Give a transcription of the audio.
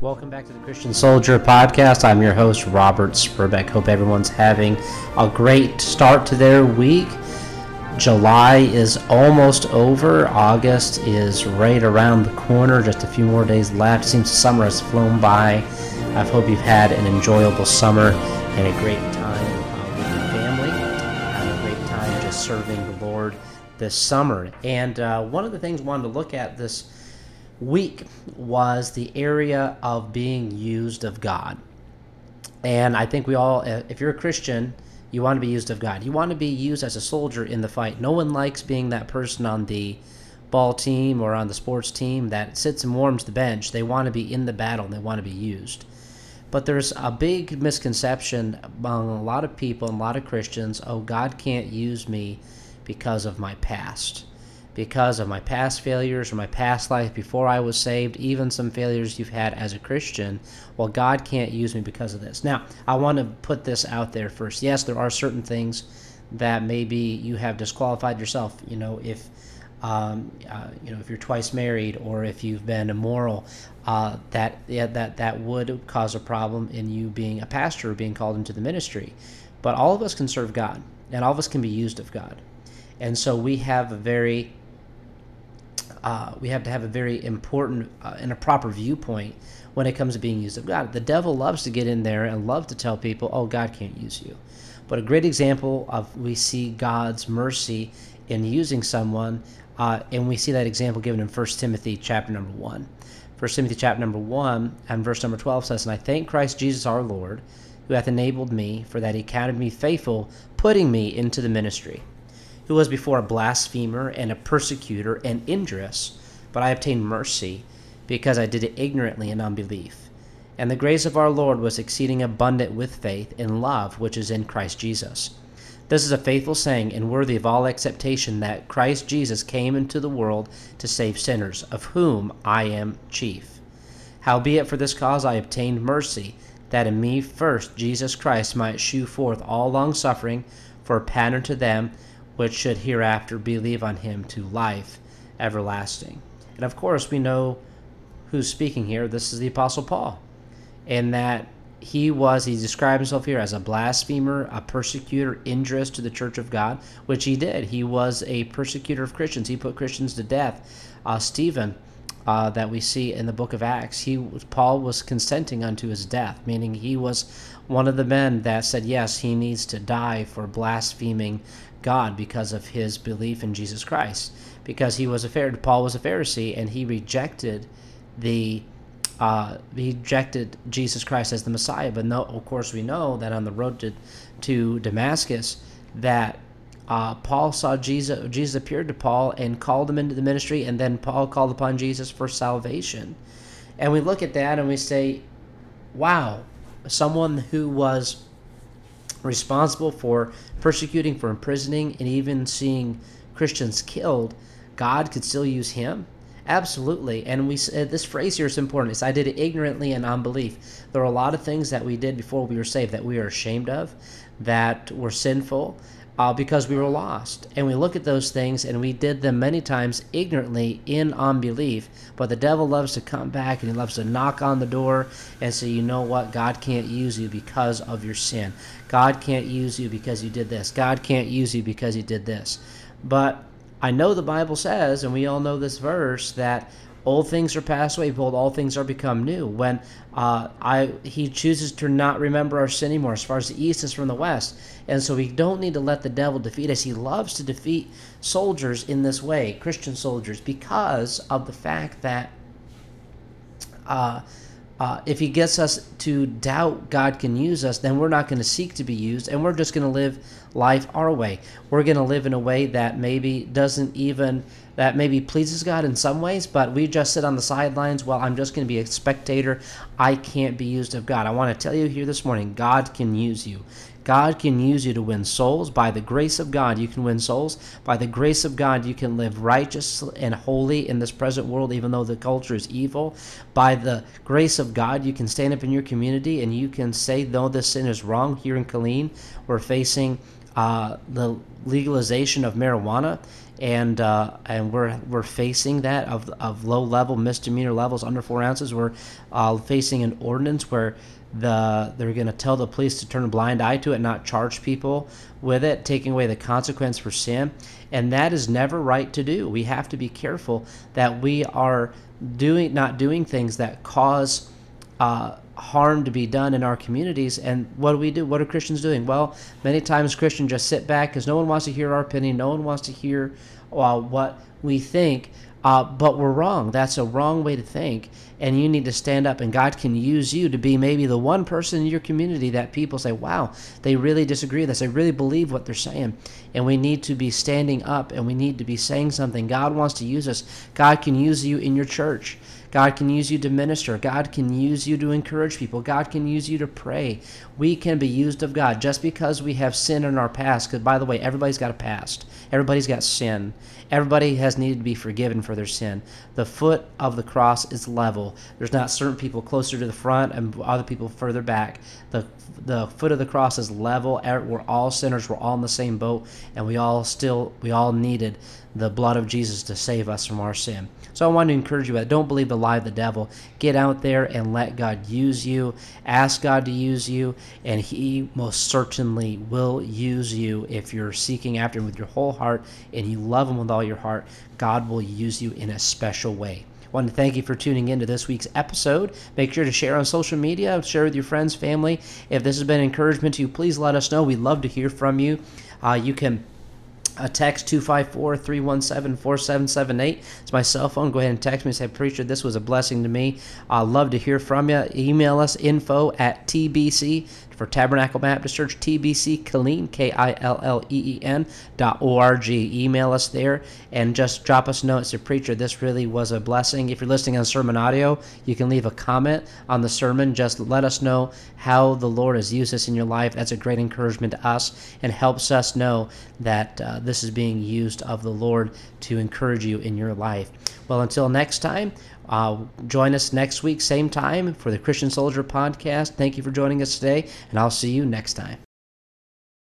Welcome back to the Christian Soldier Podcast. I'm your host, Robert Spurbeck. Hope everyone's having a great start to their week. July is almost over. August is right around the corner. Just a few more days left. Seems summer has flown by. I hope you've had an enjoyable summer and a great time uh, with your family. Had a great time just serving the Lord this summer. And uh, one of the things I wanted to look at this week was the area of being used of God. And I think we all, if you're a Christian, you want to be used of God. You want to be used as a soldier in the fight. No one likes being that person on the ball team or on the sports team that sits and warms the bench. They want to be in the battle and they want to be used. But there's a big misconception among a lot of people and a lot of Christians oh, God can't use me because of my past because of my past failures or my past life before I was saved, even some failures you've had as a Christian, well, God can't use me because of this. Now, I want to put this out there first. Yes, there are certain things that maybe you have disqualified yourself. You know, if um, uh, you know if you're twice married or if you've been immoral, uh, that yeah, that that would cause a problem in you being a pastor or being called into the ministry. But all of us can serve God, and all of us can be used of God. And so we have a very uh, we have to have a very important uh, and a proper viewpoint when it comes to being used of God. The devil loves to get in there and love to tell people, "Oh, God can't use you." But a great example of we see God's mercy in using someone, uh, and we see that example given in 1 Timothy chapter number one. 1 Timothy chapter number one and verse number 12 says, "And I thank Christ Jesus our Lord, who hath enabled me, for that he counted me faithful, putting me into the ministry." Who was before a blasphemer and a persecutor and injurious, but I obtained mercy, because I did it ignorantly in unbelief. And the grace of our Lord was exceeding abundant with faith and love which is in Christ Jesus. This is a faithful saying and worthy of all acceptation that Christ Jesus came into the world to save sinners, of whom I am chief. Howbeit for this cause I obtained mercy, that in me first Jesus Christ might shew forth all longsuffering for a pattern to them which should hereafter believe on him to life everlasting. And of course, we know who's speaking here. This is the Apostle Paul. And that he was, he described himself here as a blasphemer, a persecutor, injurious to the church of God, which he did. He was a persecutor of Christians. He put Christians to death. Uh, Stephen, uh, that we see in the book of Acts, he Paul was consenting unto his death, meaning he was one of the men that said, yes, he needs to die for blaspheming God because of his belief in Jesus Christ. Because he was a Pharisee, Paul was a Pharisee, and he rejected the uh, he rejected Jesus Christ as the Messiah. But no, of course, we know that on the road to, to Damascus, that uh, Paul saw Jesus. Jesus appeared to Paul and called him into the ministry, and then Paul called upon Jesus for salvation. And we look at that and we say, "Wow, someone who was responsible for persecuting, for imprisoning, and even seeing Christians killed, God could still use him? Absolutely. And we uh, this phrase here is important. It's I did it ignorantly and unbelief. There are a lot of things that we did before we were saved that we are ashamed of, that were sinful, uh, because we were lost. And we look at those things and we did them many times ignorantly in unbelief. But the devil loves to come back and he loves to knock on the door and say, you know what? God can't use you because of your sin. God can't use you because you did this. God can't use you because you did this. But I know the Bible says, and we all know this verse, that old things are passed away behold all things are become new. When uh, I he chooses to not remember our sin anymore as far as the east is from the west. And so we don't need to let the devil defeat us. He loves to defeat soldiers in this way christian soldiers because of the fact that uh, uh, if he gets us to doubt God can use us, then we're not going to seek to be used, and we're just going to live life our way. We're going to live in a way that maybe doesn't even that maybe pleases God in some ways, but we just sit on the sidelines. Well, I'm just going to be a spectator. I can't be used of God. I want to tell you here this morning, God can use you. God can use you to win souls. By the grace of God, you can win souls. By the grace of God, you can live righteous and holy in this present world, even though the culture is evil. By the grace of God, you can stand up in your community and you can say, though this sin is wrong. Here in Killeen, we're facing uh, the legalization of marijuana, and uh, and we're we're facing that of of low level misdemeanor levels under four ounces. We're uh, facing an ordinance where the they're going to tell the police to turn a blind eye to it, not charge people with it, taking away the consequence for sin, and that is never right to do. We have to be careful that we are doing not doing things that cause. Uh, harm to be done in our communities. And what do we do? What are Christians doing? Well, many times Christians just sit back because no one wants to hear our opinion. No one wants to hear uh, what we think. Uh, but we're wrong. That's a wrong way to think. And you need to stand up, and God can use you to be maybe the one person in your community that people say, wow, they really disagree with us. They really believe what they're saying. And we need to be standing up and we need to be saying something. God wants to use us. God can use you in your church. God can use you to minister. God can use you to encourage people. God can use you to pray. We can be used of God just because we have sin in our past. Because, by the way, everybody's got a past, everybody's got sin. Everybody has needed to be forgiven for their sin. The foot of the cross is level. There's not certain people closer to the front and other people further back. The the foot of the cross is level. We're all sinners. We're all in the same boat, and we all still we all needed the blood of Jesus to save us from our sin. So I want to encourage you that don't believe the lie of the devil. Get out there and let God use you. Ask God to use you, and He most certainly will use you if you're seeking after Him with your whole heart and you love Him with all your heart. God will use you in a special way. Want to thank you for tuning in to this week's episode. Make sure to share on social media, share with your friends, family. If this has been encouragement to you, please let us know. We'd love to hear from you. Uh, you can a text 254-317-4778 it's my cell phone go ahead and text me say preacher this was a blessing to me i'd love to hear from you email us info at tbc for Tabernacle Baptist Church, TBC Killeen, K I L L E E N dot O R G. Email us there and just drop us a note. Say, Preacher, this really was a blessing. If you're listening on sermon audio, you can leave a comment on the sermon. Just let us know how the Lord has used this in your life. That's a great encouragement to us and helps us know that uh, this is being used of the Lord to encourage you in your life. Well, until next time, uh, join us next week, same time, for the Christian Soldier podcast. Thank you for joining us today, and I'll see you next time.